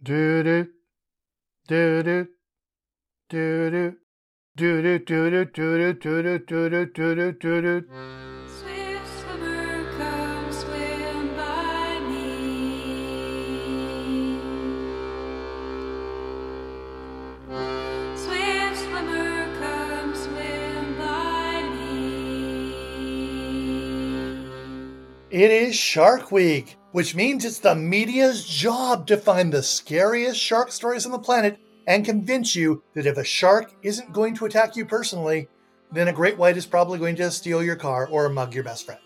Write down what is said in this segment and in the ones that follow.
Do do do do do do do do do do do do do do do do do. Swift swimmer, come swim by me. Swift swimmer, come swim by me. It is Shark Week, which means it's the media's job to find the scariest shark stories on the planet and convince you that if a shark isn't going to attack you personally, then a great white is probably going to steal your car or mug your best friend.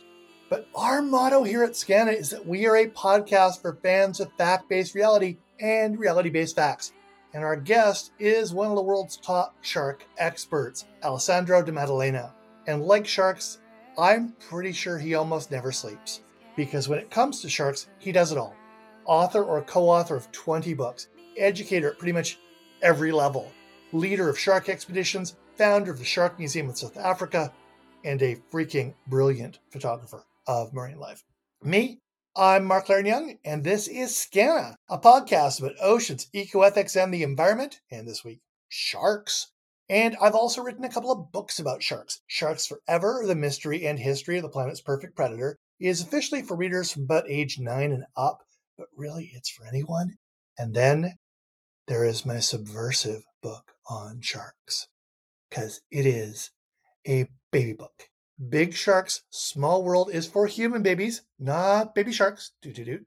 But our motto here at Skaana is that we are a podcast for fans of fact based reality and reality based facts. And our guest is one of the world's top shark experts, Alessandro de Maddalena. And like sharks, I'm pretty sure he almost never sleeps. Because when it comes to sharks, he does it all. Author or co author of 20 books, educator at pretty much every level, leader of shark expeditions, founder of the Shark Museum in South Africa, and a freaking brilliant photographer of marine life. Me, I'm Mark Leiren-Young, and this is Skaana, a podcast about oceans, ecoethics, and the environment, and this week, sharks. And I've also written a couple of books about sharks. Sharks Forever, The Mystery and History of the Planet's Perfect Predator, is officially for readers from about age 9 and up, but really it's for anyone. And then there is my subversive book on sharks, because it is a baby book. Big Sharks, Small World is for human babies, not baby sharks. Doo doo doo.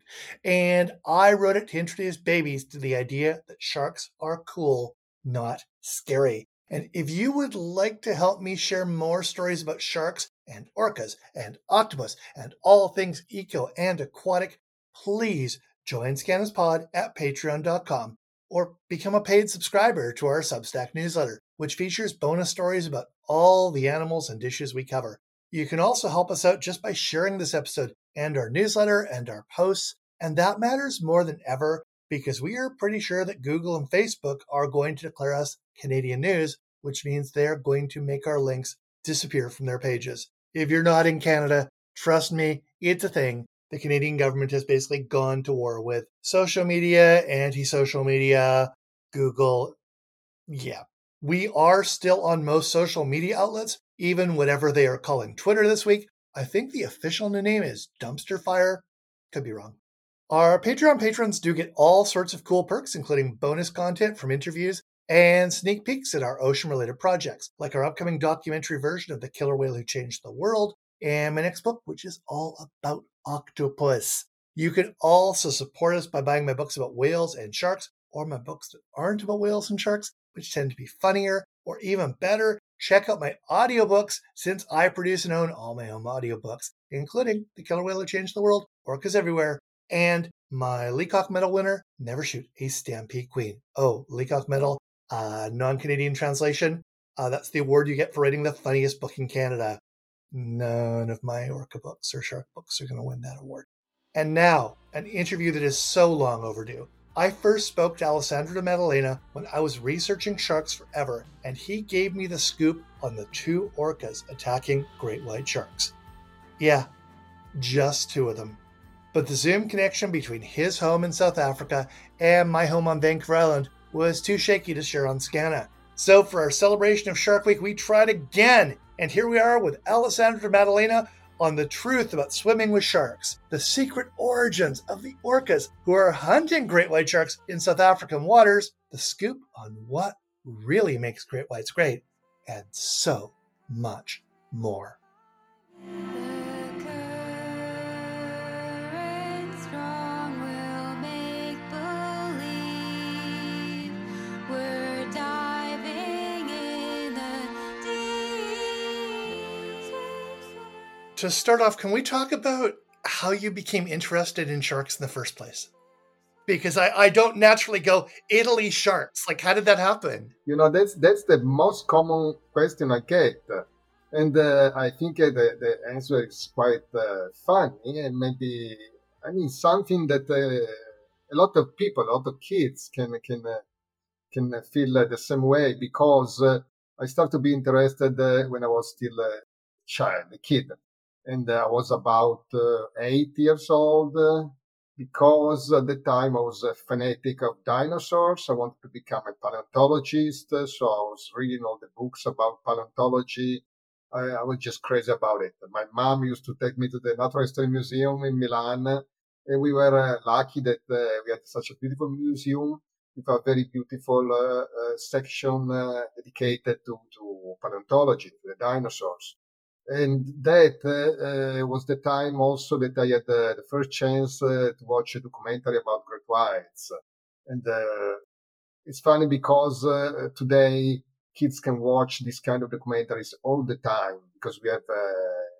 And I wrote it to introduce babies to the idea that sharks are cool, not scary. And if you would like to help me share more stories about sharks and orcas and octopus and all things eco and aquatic, please join Skaana's Pod at patreon.com or become a paid subscriber to our Substack newsletter, which features bonus stories about all the animals and dishes we cover. You can also help us out just by sharing this episode and our newsletter and our posts, and that matters more than ever because we are pretty sure that Google and Facebook are going to declare us Canadian news, which means they're going to make our links disappear from their pages. If you're not in Canada, trust me, it's a thing. The Canadian government has basically gone to war with social media, anti social media, Google. Yeah. We are still on most social media outlets, even whatever they are calling Twitter this week. I think the official new name is Dumpster Fire. Could be wrong. Our Patreon patrons do get all sorts of cool perks, including bonus content from interviews and sneak peeks at our ocean related projects, like our upcoming documentary version of The Killer Whale Who Changed the World, and my next book, which is all about octopus. You can also support us by buying my books about whales and sharks, or my books that aren't about whales and sharks, which tend to be funnier, or even better, check out my audiobooks since I produce and own all my own audiobooks, including The Killer Whale Who Changed the World, Orcas Everywhere, and my Leacock Medal winner, Never Shoot a Stampede Queen. Oh, Leacock Medal, uh, non Canadian translation. Uh, that's the award you get for writing the funniest book in Canada. None of my orca books or shark books are going to win that award. And now, an interview that is so long overdue. I first spoke to Alessandro de Maddalena when I was researching Sharks Forever, and he gave me the scoop on the two orcas attacking great white sharks. Yeah, just two of them. But the Zoom connection between his home in South Africa and my home on Vancouver Island was too shaky to share on Skaana. So for our celebration of Shark Week, we tried again, and here we are with Alessandro de Maddalena on the truth about swimming with sharks, the secret origins of the orcas who are hunting great white sharks in South African waters, the scoop on what really makes great whites great, and so much more. To start off, can we talk about how you became interested in sharks in the first place? Because I, I don't naturally go Italy sharks. Like, how did that happen? You know, that's that's the most common question I get, and uh, I think uh, the the answer is quite uh, funny and maybe I mean something that uh, a lot of people, a lot of kids can can uh, can feel uh, the same way because I started to be interested when I was still a child, a kid, and uh, I was about uh, eight years old. Uh, because at the time I was a fanatic of dinosaurs. I wanted to become a paleontologist. So I was reading all the books about paleontology. I, I was just crazy about it. My mom used to take me to the Natural History Museum in Milan. And we were uh, lucky that uh, we had such a beautiful museum with a very beautiful uh, uh, section uh, dedicated to, to paleontology, to the dinosaurs and that uh, was the time also that I had uh, the first chance uh, to watch a documentary about great whites. And uh, it's funny because today kids can watch this kind of documentaries all the time because we have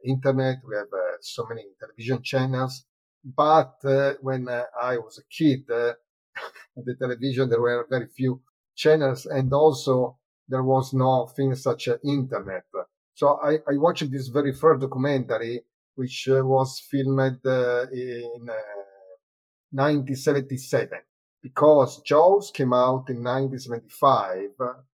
internet, we have so many television channels. But when I was a kid, the television there were very few channels, and also there was no thing such as internet. So I, I watched this very first documentary, which uh, was filmed uh, in uh, 1977 because Jaws came out in 1975.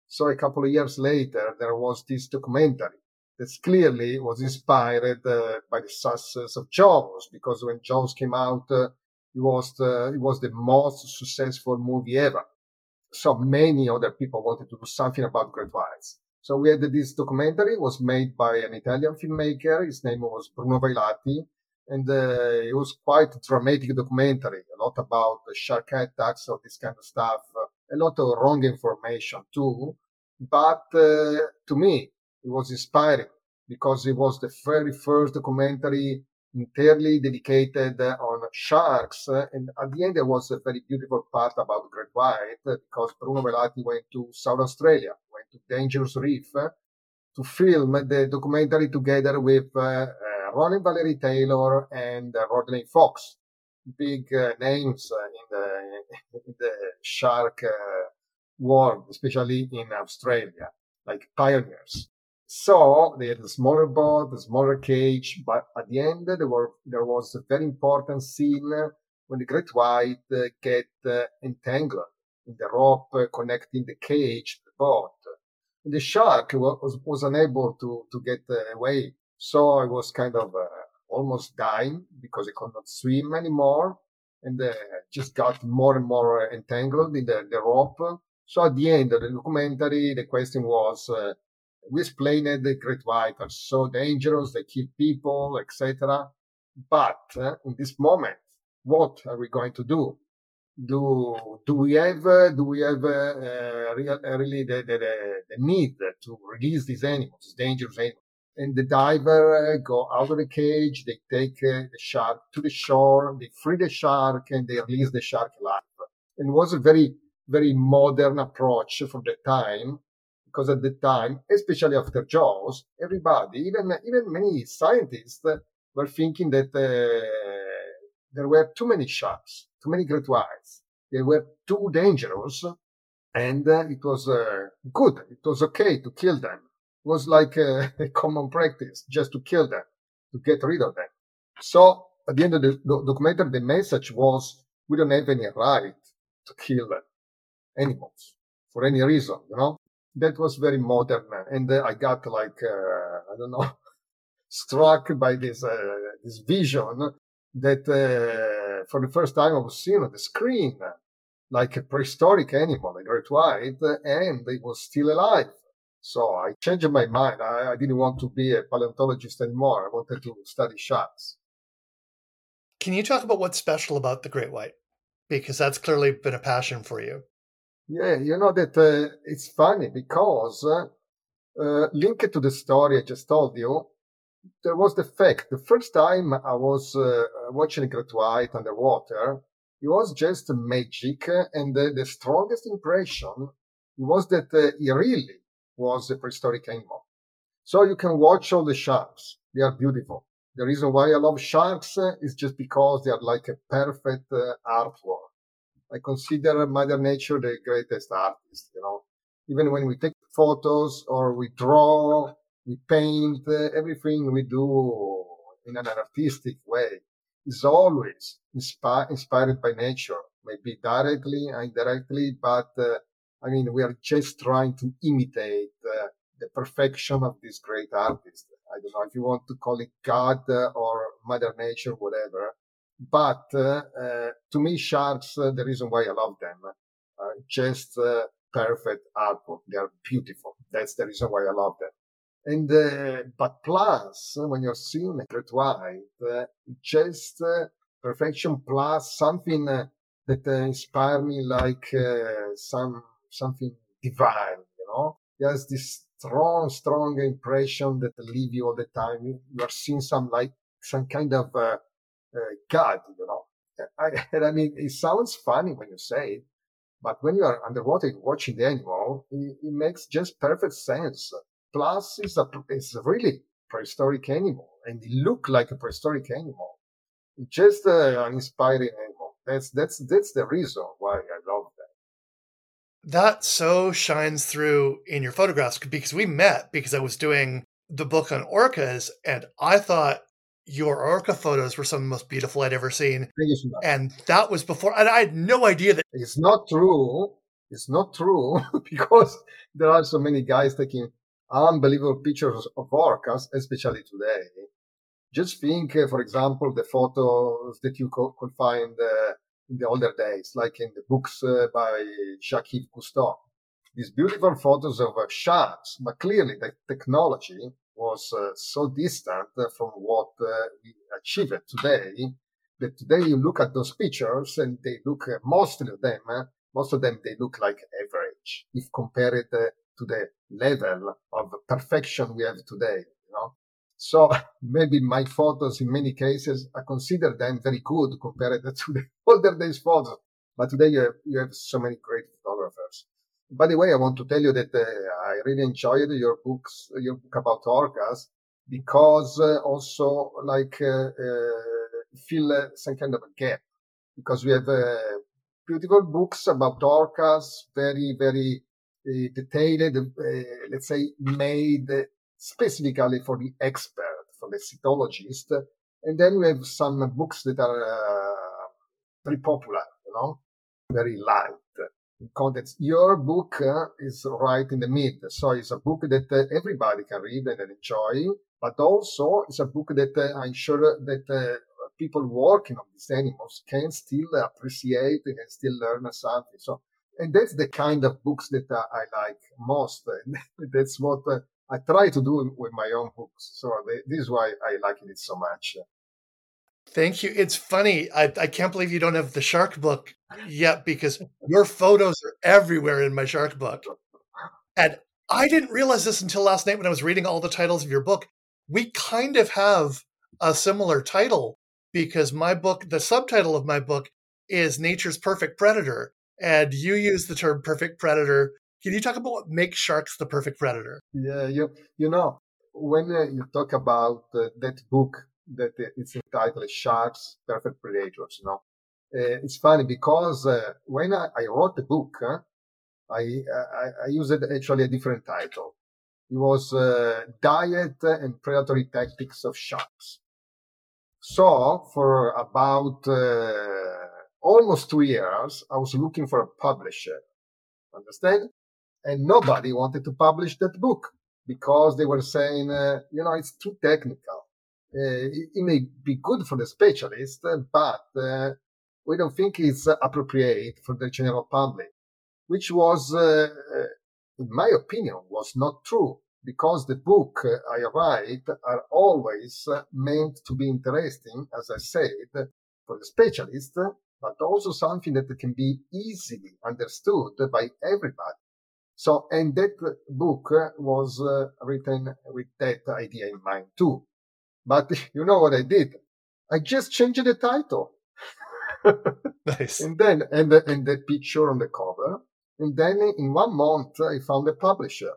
So a couple of years later, there was this documentary that clearly was inspired uh, by the success of Jaws because when Jaws came out, uh, it was the, it was the most successful movie ever. So many other people wanted to do something about great whites. So we had this documentary was made by an Italian filmmaker. His name was Bruno Vailati. And uh, it was quite a dramatic documentary, a lot about shark attacks, all this kind of stuff, a lot of wrong information too. But uh, to me, it was inspiring because it was the very first documentary entirely dedicated on sharks. And at the end, there was a very beautiful part about great white because Bruno Vailati went to South Australia to Dangerous Reef to film the documentary together with uh, uh, Ron and Valerie Taylor and uh, Rodney Fox, big uh, names uh, in the in the shark uh, world, especially in Australia, like pioneers. So they had a smaller boat, a smaller cage, but at the end there were there was a very important scene when the great white get entangled in the rope connecting the cage to the boat the shark was, was unable to, to get uh, away. So I was kind of uh, almost dying because I could not swim anymore and uh, just got more and more entangled in the, the rope. So at the end of the documentary, the question was, uh, we explained the great white are so dangerous, they kill people, etc. But uh, in this moment, what are we going to do? Do do we have do we have uh, real, really the, the, the, need to release these animals, dangerous animals? And the diver uh, go out of the cage, they take uh, the shark to the shore, they free the shark, and they release the shark alive. And it was a very very modern approach for the time, because at the time, especially after Jaws, everybody, even even many scientists, were thinking that uh, there were too many sharks many great whites. They were too dangerous, and uh, it was uh, good. It was okay to kill them. It was like a, a, common practice just to kill them, to get rid of them. So at the end of the documentary, the message was we don't have any right to kill animals for any reason, you know. That was very modern, and uh, I got like uh, I don't know, struck by this uh, this vision that uh, for the first time I was seeing on the screen like a prehistoric animal, a great white, and it was still alive. So I changed my mind. I, I didn't want to be a paleontologist anymore. I wanted to study sharks. Can you talk about what's special about the great white? Because that's clearly been a passion for you. Yeah, you know that uh, it's funny because uh, linked to the story I just told you, there was the fact the first time I was uh, watching Great White underwater, it was just magic, and the, the strongest impression was that uh, he really was a prehistoric animal. So you can watch all the sharks; they are beautiful. The reason why I love sharks is just because they are like a perfect uh, artwork. I consider Mother Nature the greatest artist. You know, even when we take photos or we draw we paint uh, everything we do in an artistic way is always inspi- inspired by nature, maybe directly, indirectly, but uh, I mean, we are just trying to imitate uh, the perfection of this great artist. I don't know if you want to call it God uh, or Mother Nature, whatever. But uh, uh, to me, sharks, the reason why I love them, just perfect artwork. They are beautiful. That's the reason why I love them. And uh, but plus, when you're seeing Great White, uh, just uh, perfection plus something uh, that uh, inspire me like uh, some something divine. You know, there's this strong, strong impression that leave you all the time. You are seeing some like some kind of God. You know, I, and I mean, it sounds funny when you say it, but when you are underwater watching the animal, it, it makes just perfect sense. Plus, it's a it's a really prehistoric animal, and it look like a prehistoric animal. It's just uh, an inspiring animal. That's that's that's the reason why I love that. That so shines through in your photographs because we met because I was doing the book on orcas and I thought your orca photos were some of the most beautiful I'd ever seen. Thank you so much. And that was before, and I had no idea that. It's not true. It's not true because there are so many guys taking unbelievable pictures of orcas, especially today. Just think, uh, for example, the photos that you co- could find uh, in the older days, like in the books uh, by Jacques-Yves Cousteau. These beautiful photos of uh, sharks, but clearly the technology was uh, so distant uh, from what we achieved today that today you look at those pictures and they look, mostly of them, most of them, they look like average if compared to the level of perfection we have today, you know. So maybe my photos in many cases, I consider them very good compared to the older days photos. But today you have, you have so many great photographers. By the way, I want to tell you that uh, I really enjoyed your books, your book about orcas, because uh, also like uh, uh, some kind of a gap because we have uh, beautiful books about orcas, very very detailed, uh, let's say made specifically for the expert, for the cetologist, and then we have some books that are uh, very popular, you know, very light in context. Your book uh, is right in the mid. So it's a book that uh, everybody can read and enjoy, but also it's a book that uh, I'm sure that people working on these animals can still appreciate and still learn something. So, and that's the kind of books that I like most. That's what uh, I try to do with my own books. So th- this is why I like it so much. Thank you. It's funny. I, I can't believe you don't have the shark book yet because your photos are everywhere in my shark book. And I didn't realize this until last night when I was reading all the titles of your book. We kind of have a similar title because my book, the subtitle of my book is Nature's Perfect Predator. And you use the term perfect predator. Can you talk about what makes sharks the perfect predator? Yeah, you you know when uh, you talk about uh, that book that uh, it's entitled "Sharks: Perfect Predators," you know, uh, it's funny because uh, when I, I wrote the book, uh, I, I I used actually a different title. It was uh, "Diet and Predatory Tactics of Sharks." So for about almost two years, I was looking for a publisher. Understand? And nobody wanted to publish that book because they were saying, uh, you know, it's too technical. Uh, it, it may be good for the specialist, uh, but uh, we don't think it's appropriate for the general public, which was, uh, uh, in my opinion, was not true because the book I write are always meant to be interesting, as I said, for the specialist, but also something that can be easily understood by everybody. So, and that book uh, was uh, written with that idea in mind too. But you know what I did? I just changed the title. Nice. and then, and the, and the picture on the cover. And then in one month, I found a publisher.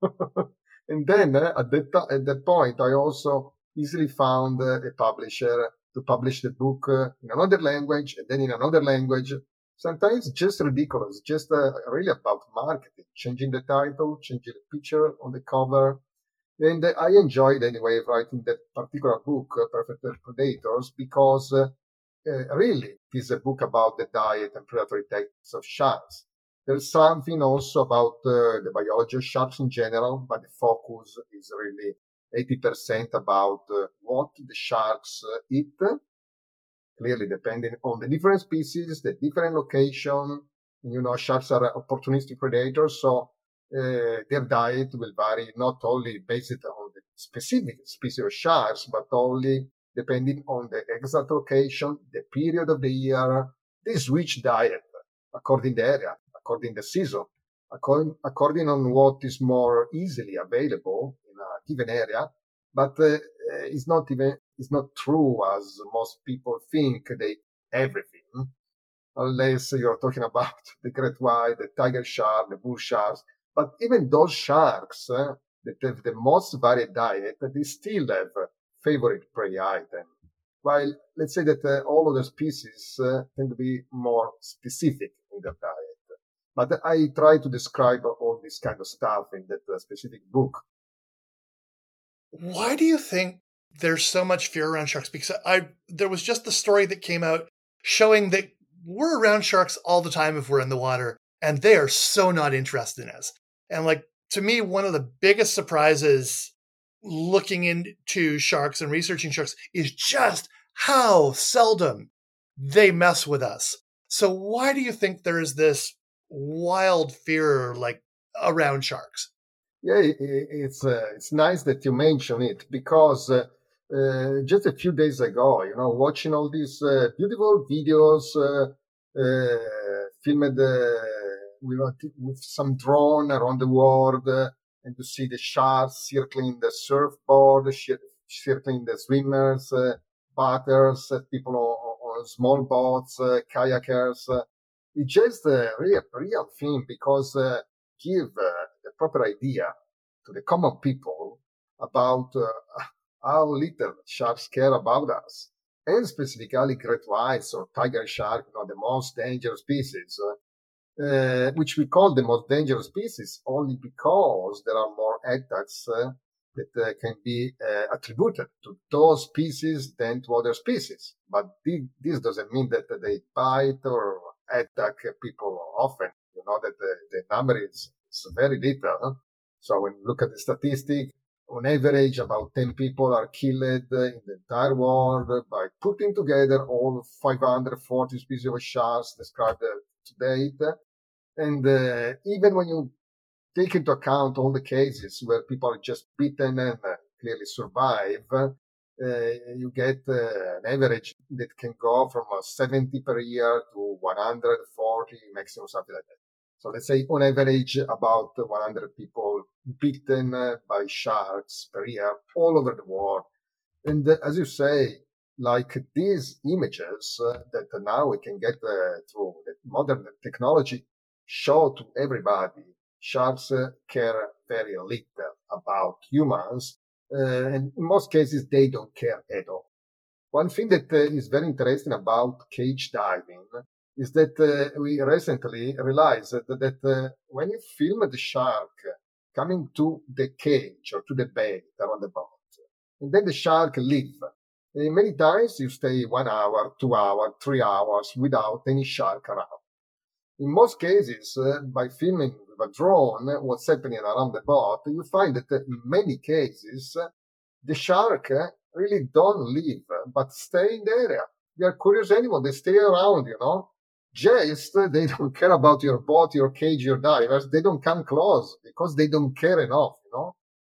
and then uh, at that, at that point, I also easily found a publisher to publish the book uh, in another language and then in another language. Sometimes just ridiculous, just uh, really about marketing, changing the title, changing the picture on the cover. And I enjoyed anyway writing that particular book, uh, Perfect Predators, because uh, really it is a book about the diet and predatory tactics of sharks. There's something also about uh, the biology of sharks in general, but the focus is really 80% about uh, what the sharks uh, eat clearly depending on the different species, the different location. You know, sharks are opportunistic predators, so uh, their diet will vary not only based on the specific species of sharks, but only depending on the exact location, the period of the year. They switch diet according the area, according the season, according, according on what is more easily available given area. But uh, it's not even it's not true as most people think they everything unless you're talking about the great white, the tiger shark, the bull sharks. But even those sharks uh, that have the most varied diet, they still have favorite prey item. While let's say that uh, all of the species tend to be more specific in their diet. But I try to describe all this kind of stuff in that specific book. Why do you think there's so much fear around sharks? Because I there was just the story that came out showing that we're around sharks all the time if we're in the water, and they are so not interested in us. And like to me, one of the biggest surprises looking into sharks and researching sharks is just how seldom they mess with us. So why do you think there is this wild fear like around sharks? Yeah, it's uh, it's nice that you mention it because uh, uh, just a few days ago, you know, watching all these uh, beautiful videos uh, uh, filmed with, with some drone around the world, and to see the sharks circling the surfboard, circling the swimmers, bathers, people on, on, small boats, kayakers. it's just a real, real thing because give proper idea to the common people about uh, how little sharks care about us, and specifically great whites or tiger shark, you know, the most dangerous species, uh, which we call the most dangerous species only because there are more attacks uh, that uh, can be uh, attributed to those species than to other species. But this doesn't mean that they bite or attack people often. You know that the, the number is, is very little. So when you look at the statistic, on average, about 10 people are killed in the entire world by putting together all 540 species of sharks described to date. And uh, even when you take into account all the cases where people are just bitten and clearly survive, uh, you get uh, an average that can go from uh, 70 per year to 140, maximum something like that. So let's say on average about 100 people bitten by sharks per year all over the world. And as you say, like these images uh, that now we can get uh, through modern technology show to everybody sharks uh, care very little about humans. and in most cases, they don't care at all. One thing that is very interesting about cage diving is that uh, we recently realized that, that uh, when you film the shark coming to the cage or to the bed around the boat, and then the shark leave, and many times you stay one hour, two hours, three hours without any shark around. In most cases, uh, by filming with a drone what's happening around the boat, you find that in many cases, the shark really don't leave, but stay in the area. They are curious animals. They stay around, you know. Just they don't care about your boat, your cage, your divers. They don't come close because they don't care enough, you know.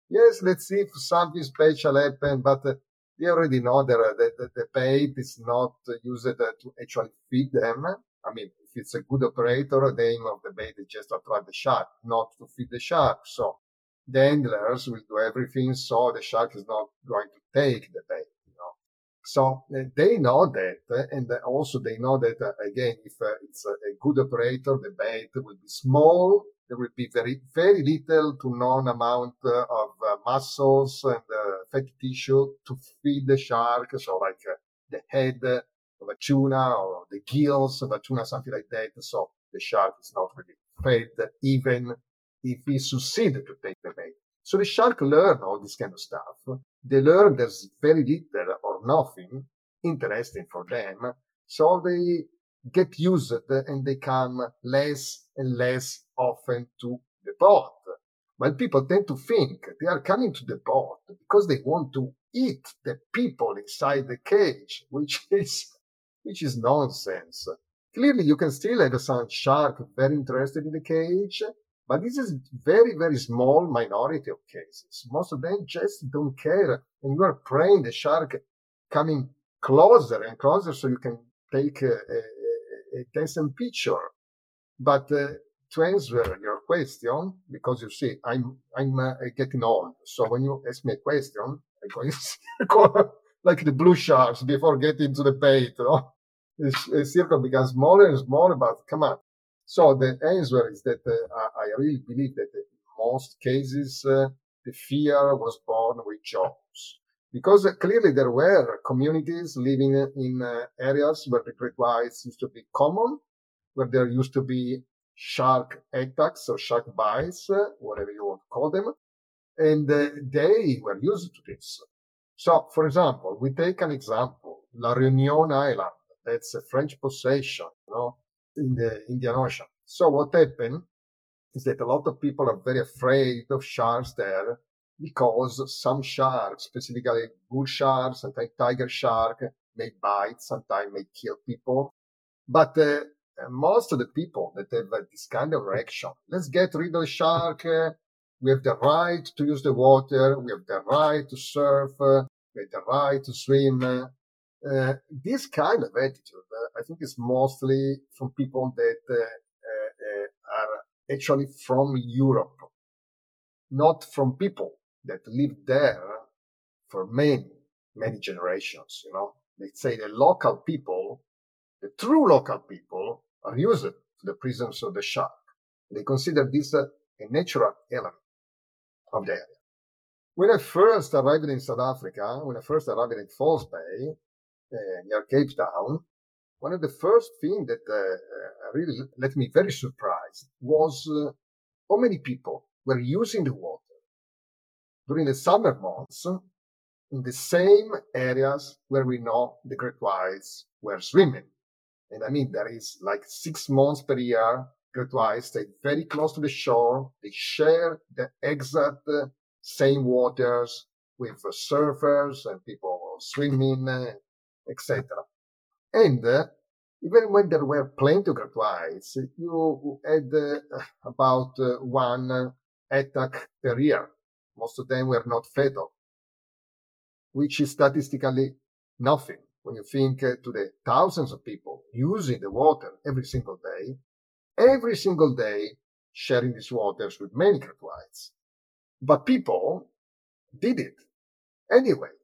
Yes, let's see if something special happen, but uh, they already know that the, the, the bait is not used uh, to actually feed them. I mean, if it's a good operator, the aim of the bait is just to attract the shark, not to feed the shark. So the handlers will do everything so the shark is not going to take the bait. So uh, they know that, uh, and eh, also they know that again, if it's a, good operator, the bait will be small. There will be very, very little to non amount of muscles and fatty tissue to feed the shark. So like the head of a tuna or the gills of a tuna, something like that. So the shark is not really fed, even if he succeeded to take the bait. So the shark learn all this kind of stuff. They learn there's very little or nothing interesting for them. So they get used and they come less and less often to the boat. While people tend to think they are coming to the boat because they want to eat the people inside the cage, which is which is nonsense. Clearly, you can still have some shark very interested in the cage, but this is very, very small minority of cases. Most of them just don't care. And you are praying the shark coming closer and closer so you can take a, a, a decent picture. But uh, to answer your question, because you see, I'm I'm uh, getting old. So when you ask me a question, I go like the blue sharks before getting to the bait. You know? the, circle becomes smaller and smaller, but come on. So the answer is that uh, I, really believe that in most cases uh, the fear was born with Jaws. Because uh, clearly there were communities living in uh, areas where the great whites used to be common, where there used to be shark attacks or shark bites, uh, whatever you want to call them, and uh, they were used to this. So, for example, we take an example, La Réunion Island. That's a French possession, you know, in the Indian Ocean. So what happened is that a lot of people are very afraid of sharks there because some sharks, specifically bull sharks and tiger shark, may bite, sometimes may kill people. But uh, most of the people that have uh, this kind of reaction, let's get rid of the shark. Uh, we have the right to use the water. We have the right to surf. Uh, we have the right to swim. Uh, this kind of attitude, uh, I think, is mostly from people that uh, are actually from Europe, not from people that lived there for many, many generations. You know, let's say the local people, the true local people, are used to the presence of the shark. They consider this a, a natural element of the area. When I first arrived in South Africa, when I first arrived in False Bay, uh, near Cape Town, one of the first things that uh, really left me very surprised was uh, how many people were using the water during the summer months in the same areas where we know the great whites were swimming. And I mean, there is like six months per year, great whites stay very close to the shore. They share the exact uh, same waters with uh, surfers and people swimming, uh, etc. And uh, even when there were plenty of great whites, you had uh, about uh, one attack per year. Most of them were not fatal, which is statistically nothing when you think uh, to the thousands of people using the water every single day, every single day sharing these waters with many great whites. But people did it anyway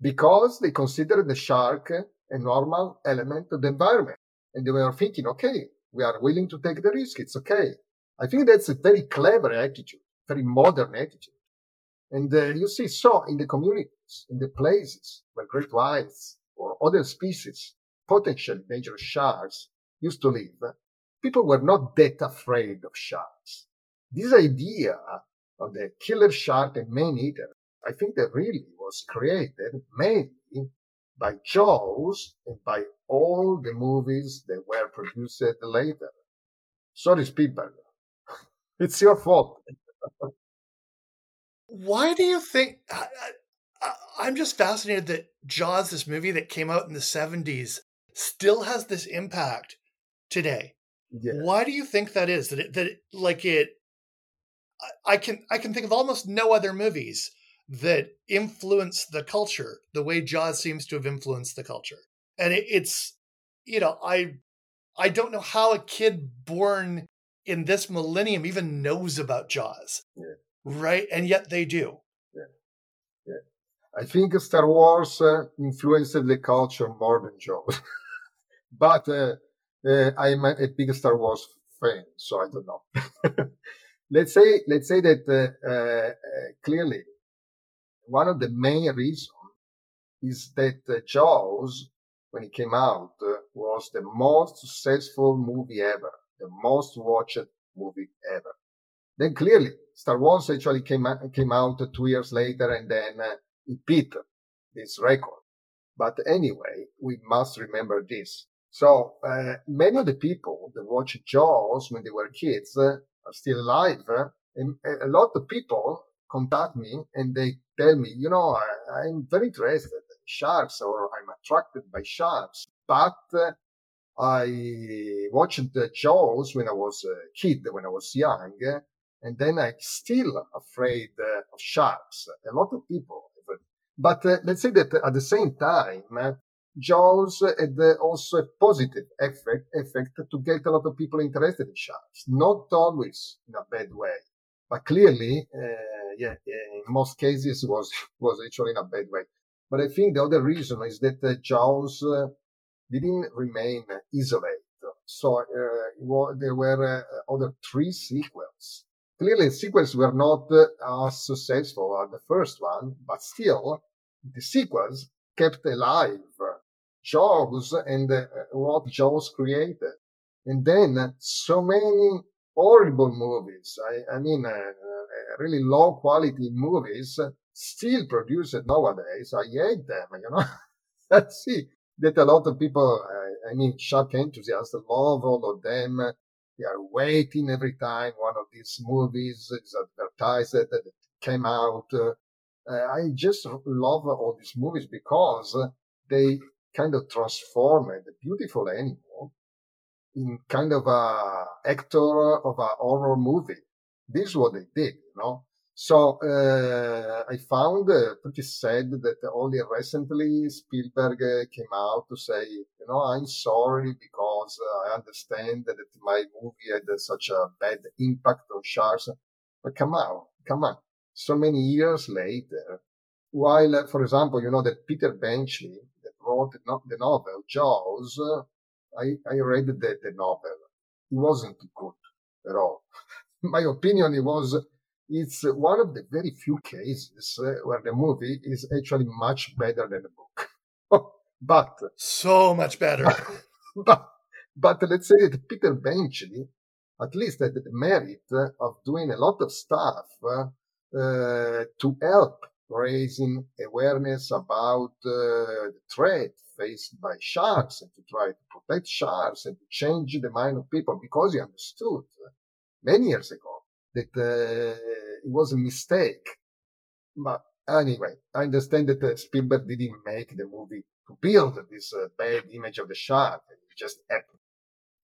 because they considered the shark a normal element of the environment. And they were thinking, okay, we are willing to take the risk. It's okay. I think that's a very clever attitude, very modern attitude. And uh, you see, so in the communities, in the places where great whites or other species, potentially dangerous sharks, used to live, people were not that afraid of sharks. This idea of the killer shark and man eater, I think that really was created mainly by Jaws and by all the movies that were produced later. Sorry, Spielberg. It's your fault. Why do you think? I, I'm just fascinated that Jaws, this movie that came out in the 70s, still has this impact today. Yeah. Why do you think that is? That it, that it, like it, I- I can I can think of almost no other movies that influence the culture the way Jaws seems to have influenced the culture. And it, it's, you know, I I don't know how a kid born in this millennium even knows about Jaws. Yeah. Right? And yet they do. I think Star Wars uh, influenced the culture more than Jaws. but uh, uh, I'm a, a big Star Wars fan, so I don't know. let's say let's say that uh, uh, clearly one of the main reasons is that uh, Jaws, when it came out, uh, was the most successful movie ever, the most watched movie ever. Then clearly, Star Wars actually came came out two years later, and then uh, it beat this record. But anyway, we must remember this. So uh, many of the people that watched Jaws when they were kids uh, are still alive, uh, and a a lot of people contact me and they tell me, you know, I, I'm very interested in sharks or I'm attracted by sharks. But uh, I watched the Jaws when I was a kid, when I was young, and then I'm still afraid uh, of sharks. A lot of people. But uh, let's say that at the same time, uh, Jaws had also a positive effect, effect to get a lot of people interested in sharks. Not always in a bad way, but clearly, uh, yeah, in most cases was was actually in a bad way. But I think the other reason is that uh, Jaws uh, didn't remain isolated. So uh, there were uh, other three sequels. Clearly, sequels were not uh, as successful as the first one, but still, the sequels kept alive Jaws and what Jaws created. And then so many horrible movies. I, I mean, uh, uh really low quality movies still produced nowadays. I hate them, you know. Let's see that a lot of people, uh, I mean, shark enthusiasts love all of them. They are waiting every time one of these movies is advertised that came out. I just love all these movies because they kind of transform the beautiful animal in kind of a actor of a horror movie. This is what they did, you know. So uh, I found uh, pretty sad that only recently Spielberg uh, came out to say, you know, I'm sorry because uh, I understand that my movie had such a bad impact on sharks. But come on, come on. So many years later, while, uh, for example, you know that Peter Benchley that wrote the novel Jaws, uh, I, I read the, the novel. It wasn't good at all. my opinion, it was it's one of the very few cases uh, where the movie is actually much better than the book. but so much better. but but let's say that Peter Benchley at least had the merit of doing a lot of stuff uh, uh, to help raising awareness about uh, the threat faced by sharks and to try to protect sharks and to change the mind of people because he understood many years ago that uh, it was a mistake. But anyway, I understand that uh, Spielberg didn't make the movie to build this uh, bad image of the shark. It just happened.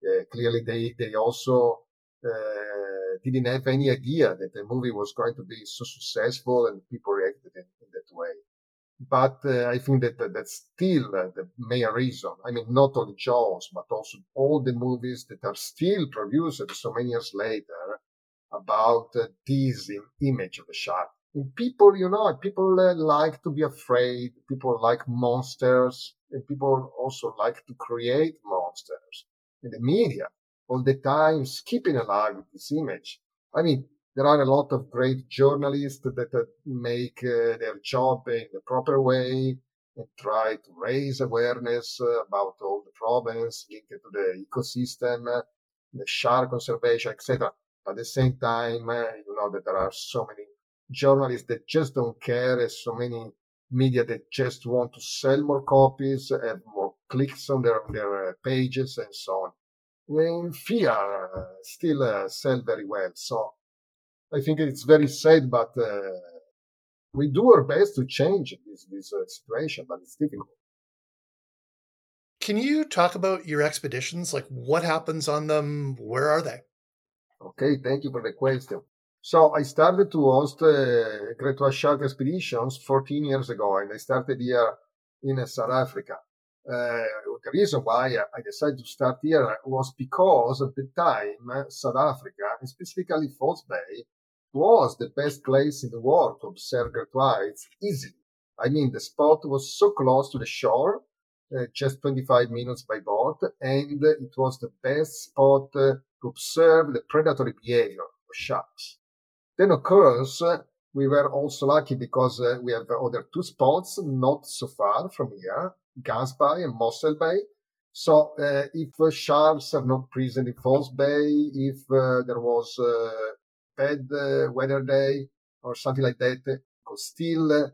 Uh, clearly, they they also uh, didn't have any idea that the movie was going to be so successful and people reacted in, in that way. But uh, I think that that's still the main reason. I mean, not only Jaws, but also all the movies that are still produced so many years later about uh, this image of the shark. And people, you know, people uh, like to be afraid. People like monsters, and people also like to create monsters. In the media, all the time, keeping alive this image. I mean, there are a lot of great journalists that uh, make uh, their job in the proper way and try to raise awareness uh, about all the problems linked to the ecosystem, the shark conservation, etc. At the same time, uh, you know that there are so many journalists that just don't care, and so many media that just want to sell more copies, have more clicks on their, their uh, pages, and so on. When fear uh, still uh, sell very well. So I think it's very sad, but uh, we do our best to change this, this uh, situation, but it's difficult. Can you talk about your expeditions? Like what happens on them? Where are they? Okay, thank you for the question. So I started to host uh, Great White Shark expeditions 14 years ago, and I started here in uh, South Africa. Uh, the reason why I decided to start here was because at the time, uh, South Africa, and specifically False Bay, was the best place in the world to observe great easily. I mean, the spot was so close to the shore, uh, just 25 minutes by boat, and it was the best spot uh, to observe the predatory behavior of sharks. Then, of course, we were also lucky because uh, we have other two spots not so far from here, Gansbaai and Mossel Bay. So uh, if uh, sharks are not present in False Bay, if uh, there was a bad uh, weather day or something like that, could still uh,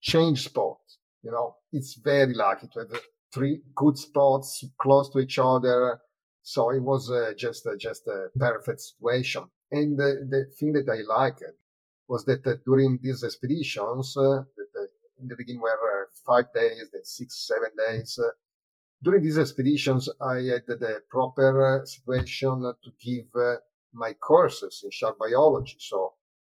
change spot. You know, it's very lucky to have three good spots close to each other so it was uh, just uh, just a perfect situation. And uh, the thing that I liked was that uh, during these expeditions, uh, that uh, in the beginning were five days, then six, seven days, during these expeditions, I had the proper situation to give my courses in shark biology. So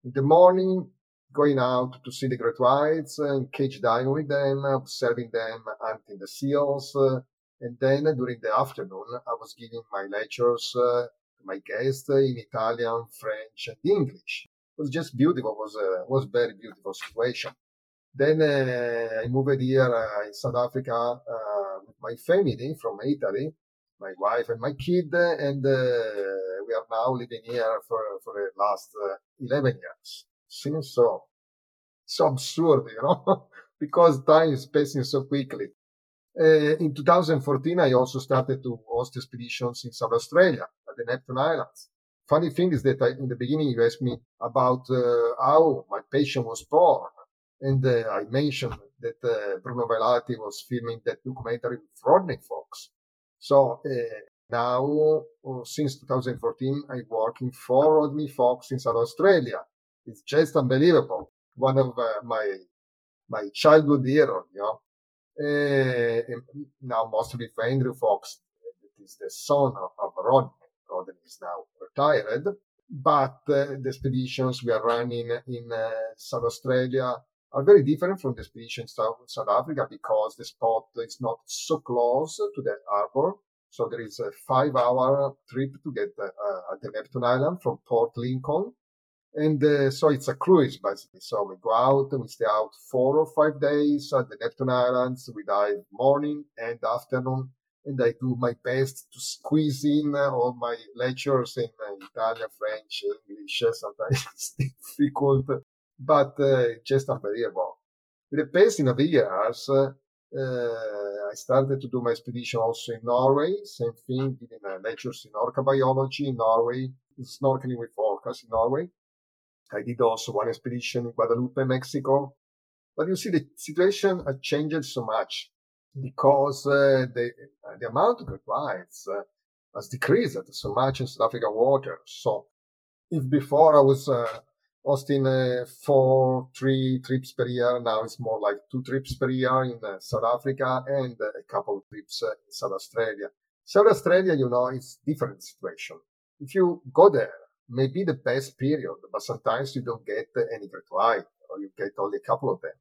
in the morning, going out to see the great whites and cage diving with them, observing them hunting the seals. And then during the afternoon, I was giving my lectures to my guests in Italian, French, and English. It was just beautiful. It was a was very beautiful situation. Then uh, I moved here uh, in South Africa uh, with my family from Italy, my wife and my kid, and uh, we are now living here for for the last uh, 11 years. Seems so so absurd, you know, because time is passing so quickly. Uh, in 2014, I also started to host expeditions in South Australia at the Neptune Islands. Funny thing is that I, in the beginning you asked me about uh, how my patient was born, and uh, I mentioned that uh, Bruno Vailati was filming that documentary with Rodney Fox. So now, since 2014, I'm working for Rodney Fox in South Australia. It's just unbelievable. One of uh, my my childhood hero, you know. Uh, now mostly for Andrew Fox, that is the son of, of Rodney. Rodney is now retired, but uh, the expeditions we are running in uh, South Australia are very different from the expeditions in South, South Africa because the spot is not so close to the harbor. So there is a five hour trip to get uh, at the Neptune Island from Port Lincoln. And uh, so it's a cruise basically. So we go out we stay out four or five days at the Neptune Islands. We dive morning and afternoon. And I do my best to squeeze in uh, all my lectures in uh, Italian, French, English. Sometimes it's difficult, but uh, just unbelievable. With the passing of the years, uh, I started to do my expedition also in Norway. Same thing, giving uh, lectures in orca biology in Norway, snorkeling with orcas in Norway. I did also one expedition in Guadalupe, Mexico. But you see, the situation has changed so much because uh, the, uh, the amount of whites uh, has decreased so much in South African water. So if before I was uh, hosting uh, four, three trips per year, now it's more like two trips per year in uh, South Africa and a couple of trips in South Australia. South Australia, you know, it's different situation. If you go there, maybe the best period, but sometimes you don't get any great white or you get only a couple of them.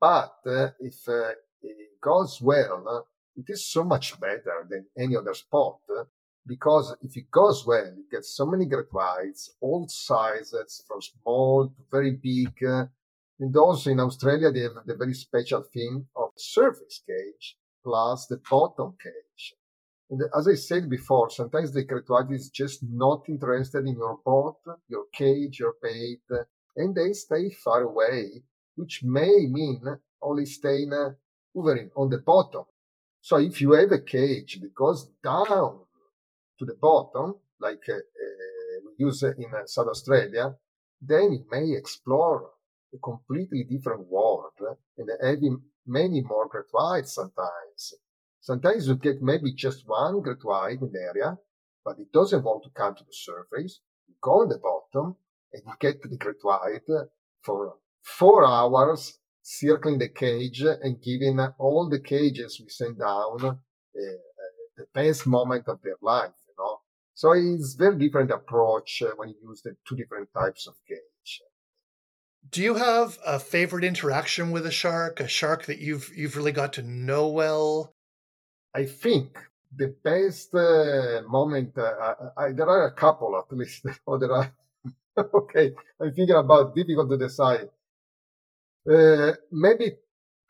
But uh, if uh, it goes well, it is so much better than any other spot because if it goes well, you get so many great whites, all sizes, from small to very big. and also in Australia, they have the very special thing of surface cage plus the bottom cage. And as I said before, sometimes the great is just not interested in your boat, your cage, your bait, and they stay far away, which may mean only staying hovering on the bottom. So if you have a cage that goes down to the bottom, like uh, uh, we use in uh, South Australia, then it may explore a completely different world and having many more great whites sometimes. Sometimes you get maybe just one great white in the area, but it doesn't want to come to the surface. You go on the bottom and you get the great white for four hours circling the cage and giving all the cages we send down uh, the best moment of their life. You know. So it's very different approach uh, when you use the two different types of cage. Do you have a favorite interaction with a shark? A shark that you've you've really got to know well? I think the best uh, moment. Uh, I, I, there are a couple at least. or there are. okay, I'm thinking about difficult to decide. Uh, maybe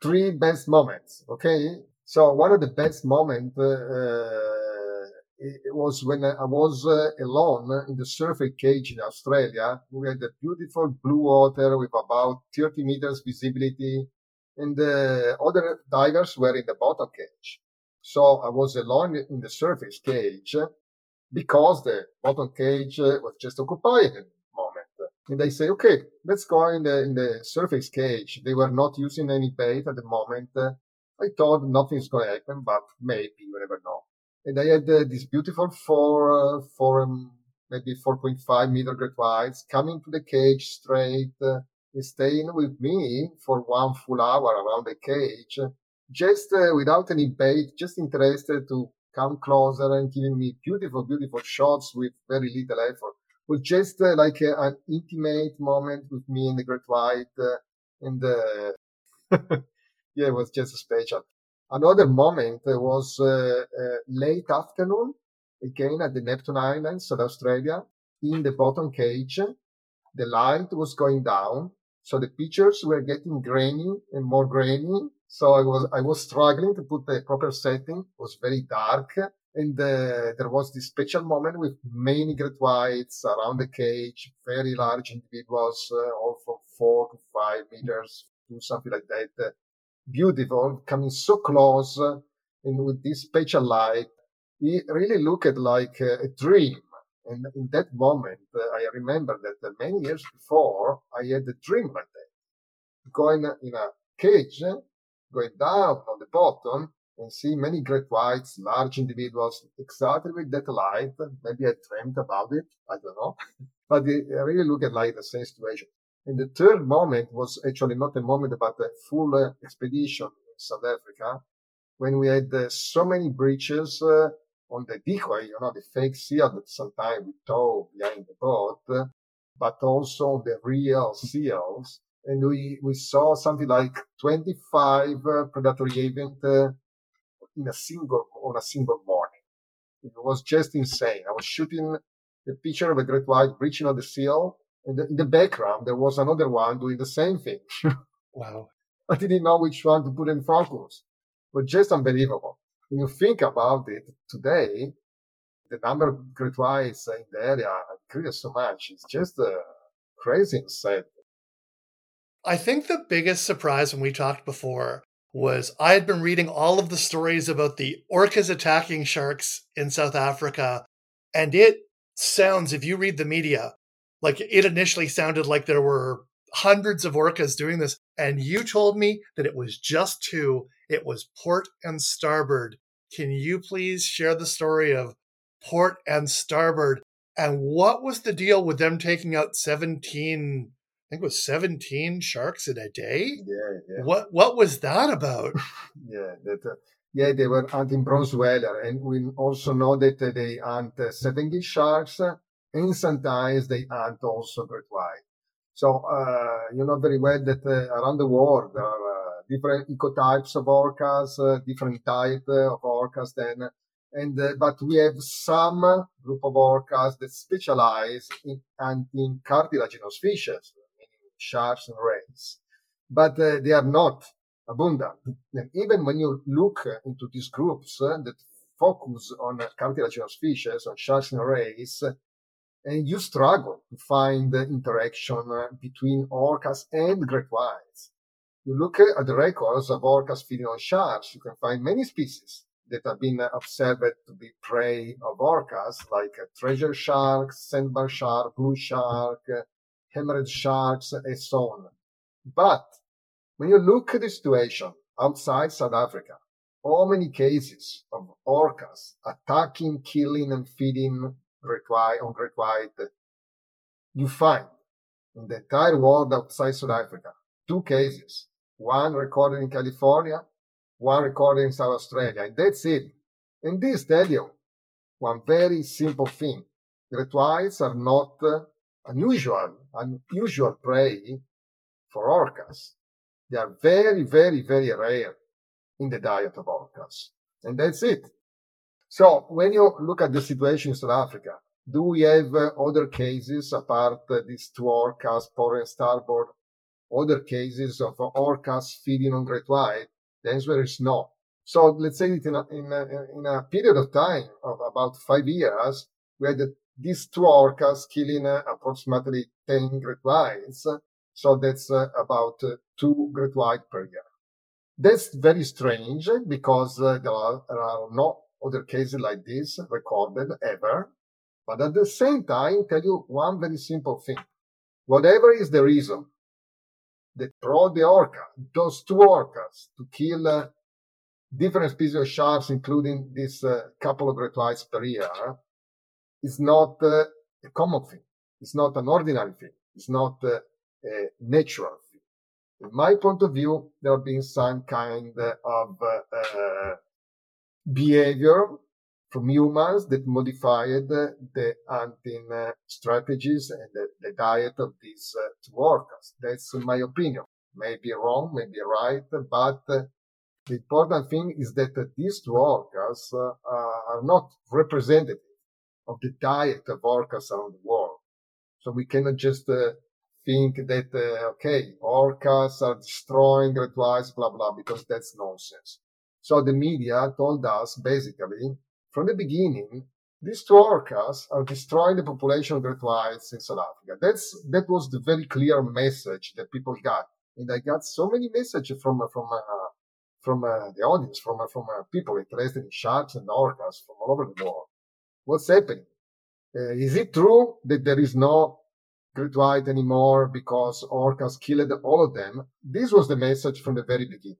three best moments. Okay, so one of the best moments uh, it was when I was uh, alone in the surface cage in Australia. We had a beautiful blue water with about 30 meters visibility and the other divers were in the bottom cage. So I was alone in the surface cage because the bottom cage was just occupied. And they say, okay, let's go in the, in the surface cage. They were not using any bait at the moment. I thought nothing's going to happen, but maybe you never know and I had uh, this beautiful four, uh, four um, maybe 4.5 meter great whites coming to the cage straight uh, staying with me for one full hour around the cage. just uh, without any bait, just interested to come closer and giving me beautiful, beautiful shots with very little effort. Was just uh, like a, an intimate moment with me and the Great White, uh, and uh, yeah, it was just special. Another moment was uh, uh, late afternoon, again at the Neptune Islands, South Australia, in the bottom cage. The light was going down, so the pictures were getting grainy and more grainy. So I was I was struggling to put the proper setting. It was very dark, and uh, there was this special moment with many great whites around the cage, very large individuals, uh, all from four to five meters, to something like that. Uh, beautiful, coming so close, uh, and with this special light, it really looked like a, a dream. And in that moment, uh, I remember that uh, many years before, I had a dream like that, going in a cage, going down on the bottom and see many great whites, large individuals, exactly with that light. Maybe I dreamt about it. I don't know. but it really look at like the same situation. And the third moment was actually not a moment, but a full uh, expedition in South Africa when we had uh, so many breaches uh, on the decoy, you know, the fake seal that sometimes we tow behind the boat, but also the real seals. And we, we saw something like 25 uh, predatory uh, in a single, on a single morning. It was just insane. I was shooting a picture of a great white breaching on the seal. And in the background, there was another one doing the same thing. Wow. I didn't know which one to put in focus, but just unbelievable. When you think about it today, the number of great whites in the area increased so much. It's just uh, crazy insane. I think the biggest surprise when we talked before was I had been reading all of the stories about the orcas attacking sharks in South Africa, and it sounds, if you read the media, like it initially sounded like there were hundreds of orcas doing this, and you told me that it was just two. It was port and starboard. Can you please share the story of port and starboard? And what was the deal with them taking out 17, I think it was 17 sharks in a day? Yeah, yeah. What what was that about? Yeah, that, uh, yeah, they were hunting bronze whaler, and we also know that uh, they hunt uh, seven gill sharks, uh, and sometimes they hunt also great white. So uh, you know very well that uh, around the world there are uh, different ecotypes of orcas, uh, different type uh, of orcas. Then, and uh, but we have some group of orcas that specialize in hunting cartilaginous fishes, sharks and rays, but uh, they are not abundant. And even when you look into these groups uh, that focus on cartilaginous fishes, on sharks and rays, uh, and you struggle to find the interaction between orcas and great whites. You look at the records of orcas feeding on sharks, you can find many species that have been observed to be prey of orcas, like thresher sharks, sandbar shark, blue shark, hammerhead sharks, and so on. But when you look at the situation outside South Africa, how many cases of orcas attacking, killing, and feeding great white on great white you find in the entire world outside South Africa? Two cases. One recorded in California, one recorded in South Australia, and that's it. And this tell you one very simple thing. Great whites are not uh, unusual, unusual prey for orcas. They are very, very, very rare in the diet of orcas. And that's it. So when you look at the situation in South Africa, do we have uh, other cases apart uh, these two orcas, port and starboard, other cases of orcas feeding on great white? The answer is no. So let's say that in a, in a, in a period of time of about five years, we had these two orcas killing uh, approximately 10 great whites. So that's uh, about uh, two great white per year. That's very strange because there, are, there are no other cases like this recorded ever. But at the same time, tell you one very simple thing. Whatever is the reason that brought the orca, those two orcas, to kill uh, different species of sharks, including this uh, couple of great whites per year, is not uh, a common thing. It's not an ordinary thing. It's not uh, a natural thing. In my point of view, there have been some kind of uh, uh, behavior from humans that modified the hunting uh, strategies and the, the diet of these uh, two orcas. That's my opinion. Maybe wrong, maybe right, but the important thing is that these two orcas are not representative of the diet of orcas around the world. So we cannot just uh, think that, okay, orcas are destroying whites, blah, blah, because that's nonsense. So the media told us basically from the beginning, these two orcas are destroying the population of great whites in South Africa. That's that was the very clear message that people got, and I got so many messages from from uh, from uh, the audience, from uh, from uh, people interested in sharks and orcas from all over the world. What's happening? Uh, is it true that there is no great white anymore because orcas killed all of them? This was the message from the very beginning.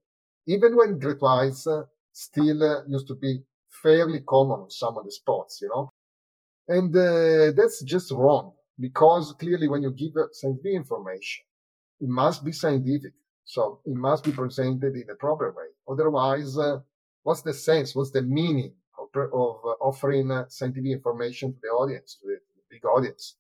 Even when great whites uh, still used to be fairly common on some of the spots, you know. And uh, that's just wrong because clearly when you give scientific information, it must be scientific. So it must be presented in a proper way. Otherwise, uh, what's the sense? What's the meaning of, uh, offering uh, scientific information to the audience, to the, big audience?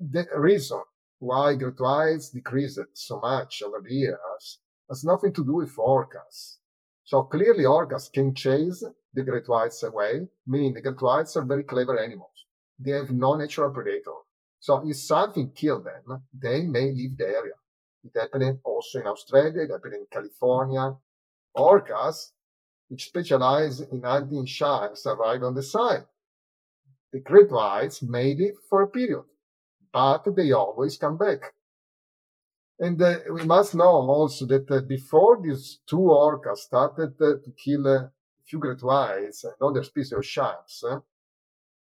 The reason why whites decreased so much over the years has nothing to do with orcas. So clearly orcas can chase the great whites away, meaning the great whites are very clever animals. They have no natural predator. So if something kills them, they may leave the area. It happened also in Australia, it happened in California. Orcas, specialize in hunting sharks, arrive on the site. The great whites may live for a period, but they always come back. And uh, we must know also that uh, before these two orcas started uh, to kill a few great whites and other species of sharks, uh,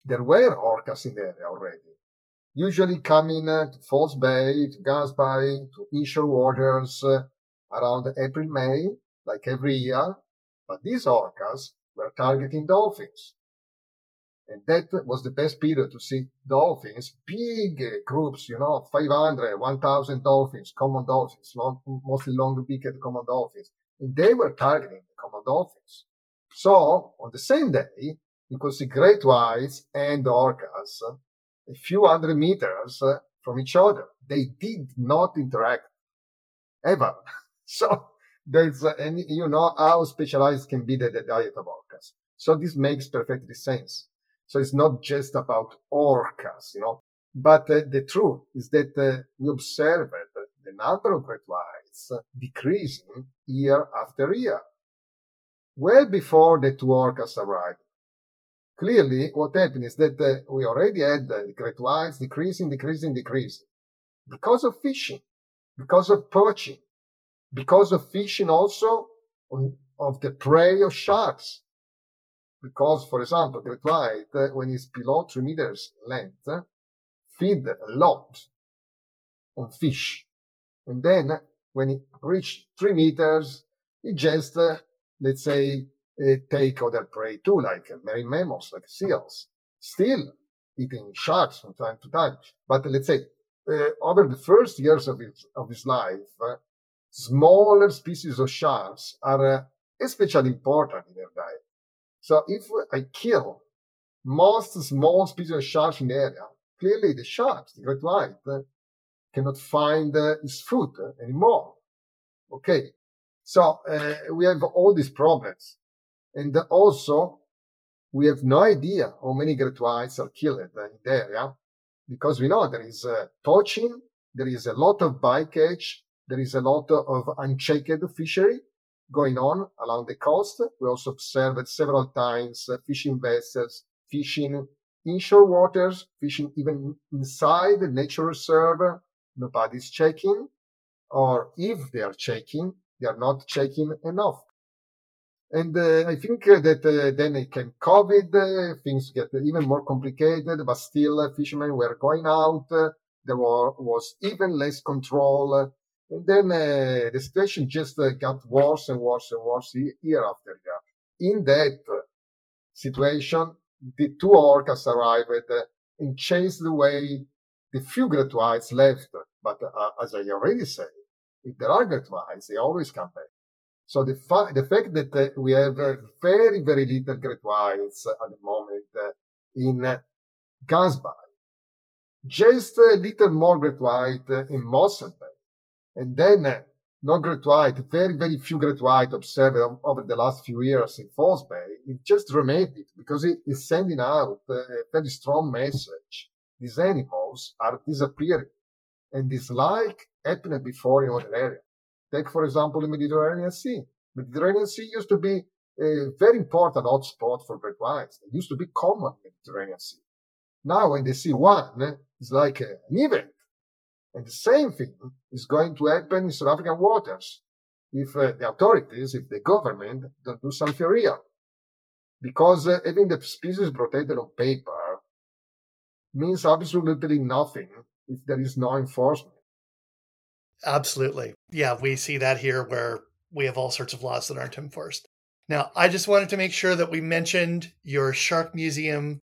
there were orcas in the area already. Usually coming uh, to False Bay, to Gansbaai, to inshore waters uh, around April, May, like every year. But these orcas were targeting dolphins. And that was the best period to see dolphins, big groups, you know, 500, 1000 dolphins, common dolphins, long, mostly long-beaked common dolphins. And they were targeting the common dolphins. So on the same day, you could see great whites and orcas a few hundred meters from each other. They did not interact ever. So there's, uh, and you know how specialized can be the, the diet of orcas. So this makes perfectly sense. So it's not just about orcas, you know, but uh, the truth is that uh, we observed the number of great whites decreasing year after year, well before the two orcas arrived. Clearly, what happened is that uh, we already had the great whites decreasing, decreasing, decreasing because of fishing, because of poaching, because of fishing also on, of the prey of sharks. Because, for example, great white, uh, when it's below three meters length, uh, feed a lot on fish. And then when it reach three meters, it just, uh, let's say, uh, take other prey too, like marine mammals, like seals, still eating sharks from time to time. But let's say, uh, over the first years of his, of his life, uh, smaller species of sharks are uh, especially important in their diet. So if I kill most small species of sharks in the area, clearly the sharks, the great white, uh, cannot find uh, its food anymore. Okay. So uh, we have all these problems. And also we have no idea how many great whites are killed in the area because we know there is uh, poaching, there is a lot of bycatch, there is a lot of unchecked fishery going on along the coast. We also observed several times uh, fishing vessels fishing inshore waters, fishing even inside the nature reserve. Nobody's checking, or if they are checking, they are not checking enough. And uh, I think that uh, then it came COVID, uh, things get even more complicated, but still uh, fishermen were going out. Uh, there were, was even less control. And then the situation just got worse and worse and worse year after year. In that situation, the two orcas arrived and chased away the few great whites left. But as I already said, if there are great whites, they always come back. So the, fa- the fact that uh, we have uh, very, very little great whites at the moment uh, in uh, just a little more uh, in Mossel Bay, and then uh, no great white, very, very few great white observed over the last few years in False Bay, it just dramatic because it is sending out uh, a very strong message. These animals are disappearing. And this like happened before in other areas. Take, for example, the Mediterranean Sea. Mediterranean Sea used to be a very important hotspot for great whites. It used to be common in Mediterranean Sea. Now, when they see one, it's like an event. And the same thing is going to happen in South African waters if uh, the authorities, if the government don't do something real. Because uh, having the species protected on paper means absolutely nothing if there is no enforcement. Absolutely. Yeah, we see that here where we have all sorts of laws that aren't enforced. Now, I just wanted to make sure that we mentioned your shark museum.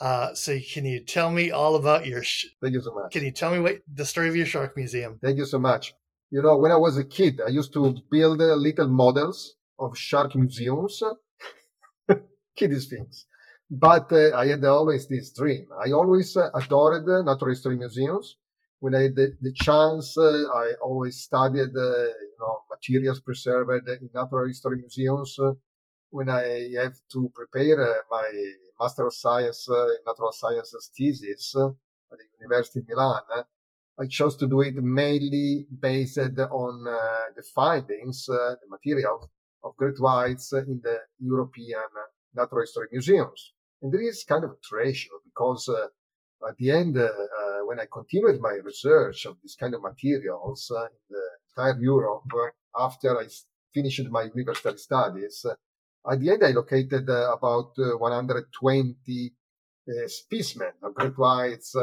Uh, so, can you tell me all about your? Sh- Thank you so much. can you tell me what the story of your shark museum? Thank you so much. You know, when I was a kid, I used to build uh, little models of shark museums, kiddies things. But uh, I had always this dream. I always uh, adored uh, natural history museums. When I had the, the chance, uh, I always studied, uh, you know, materials preserved in natural history museums. When I have to prepare uh, my Master of Science uh, in Natural Sciences thesis uh, at the University of Milan, uh, I chose to do it mainly based on the findings, the material of great whites in the European natural history museums. And there is kind of a treasure because uh, at the end, uh, uh, when I continued my research of this kind of materials in the entire Europe, after I finished my university studies, at the end I located uh, about uh, 120 uh, specimens of great whites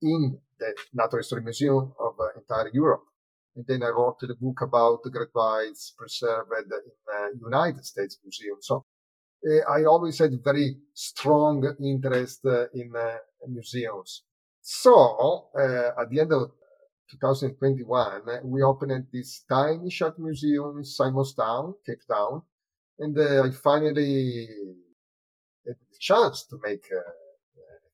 in the Natural History Museum of entire Europe. And then I wrote the book about the great whites preserved in uh, United States Museum. So I always had very strong interest in museums. So uh, at the end of 2021, uh, we opened this tiny shark museum in Simonstown, Cape Town, and uh, I finally had the chance to make uh,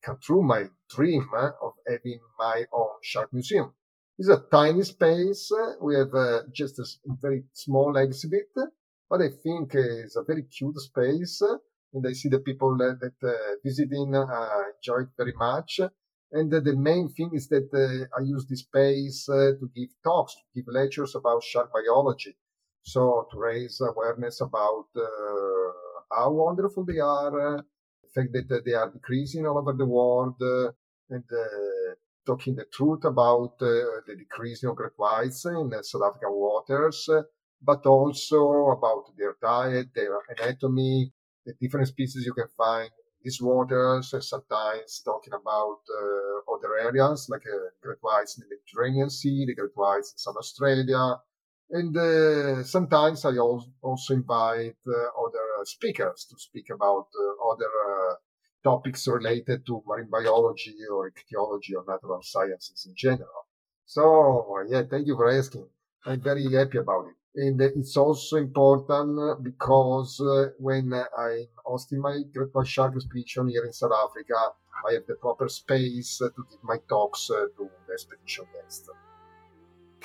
come true my dream uh, of having my own shark museum. It's a tiny space. uh, We have just a very small exhibit, but I think it's a very cute space. And I see the people that visiting enjoy it very much. And the main thing is that uh, I use this space uh, to give talks, to give lectures about shark biology. So to raise awareness about uh, how wonderful they are, the fact that uh, they are decreasing all over the world, uh, and uh, talking the truth about the decreasing of great whites in South African waters, but also about their diet, their anatomy, the different species you can find in these waters, and sometimes talking about uh, other areas like uh, great whites in the Mediterranean Sea, the great whites in South Australia, and uh, sometimes I also invite uh, other uh, speakers to speak about uh, other uh, topics related to marine biology or ichthyology or natural sciences in general. So, yeah, thank you for asking. I'm very happy about it. And it's also important because uh, when I'm hosting my Great White Shark expedition here in South Africa, I have the proper space to give my talks to the expedition guests.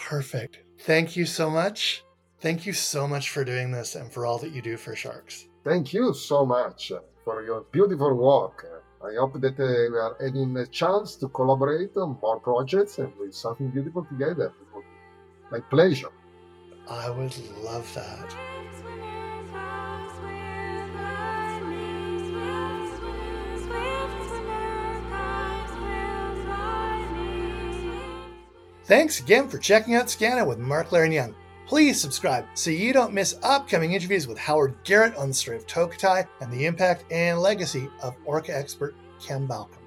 Perfect. Thank you so much. Thank you so much for doing this and for all that you do for sharks. Thank you so much uh, for your beautiful work. Uh, I hope that uh, we are having a chance to collaborate on more projects and do something beautiful together. It would be my pleasure. I would love that. Thanks again for checking out Skaana with Mark Leiren-Young. Please subscribe so you don't miss upcoming interviews with Howard Garrett on the story of Tokitae and the impact and legacy of orca expert Ken Balcomb.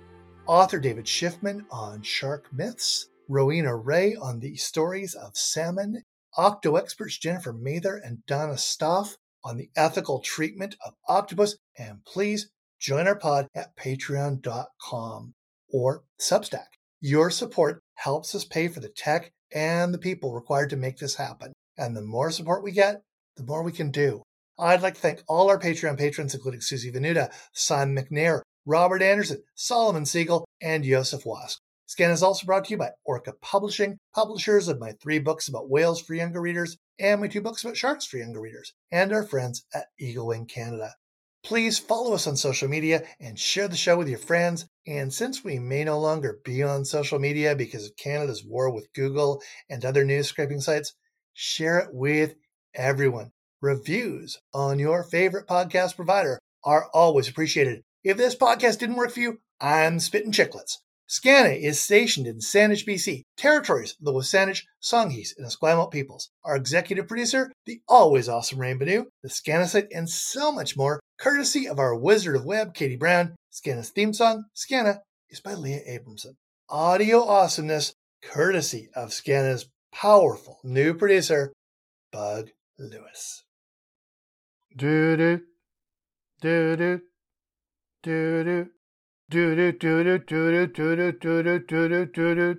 Author David Shiffman on shark myths, Rowena Rae on the stories of salmon, Octo experts Jennifer Mather and Donna Stoff on the ethical treatment of octopus, and please join our pod at patreon.com or Substack. Your support helps us pay for the tech and the people required to make this happen. And the more support we get, the more we can do. I'd like to thank all our Patreon patrons, including Susie Venuta, Simon McNair, Robert Anderson, Solomon Siegel, and Joseph Wask. Skaana is also brought to you by Orca Publishing, publishers of my three books about whales for younger readers and my two books about sharks for younger readers, and our friends at Eagle Wing Canada. Please follow us on social media and share the show with your friends. And since we may no longer be on social media because of Canada's war with Google and other news scraping sites, share it with everyone. Reviews on your favorite podcast provider are always appreciated. If this podcast didn't work for you, I'm spitting chicklets. Skaana is stationed in Saanich, BC, territories of the Wasanich, Songhees, and Esquimalt peoples. Our executive producer, the always awesome Rain Banu, the Skaana site, and so much more, courtesy of our Wizard of Web, Katie Brown. Skaana's theme song, Skaana, is by Leah Abramson. Audio awesomeness, courtesy of Skaana's powerful new producer, Bug Lewis. Do do do do do do do do do do do do do do do do do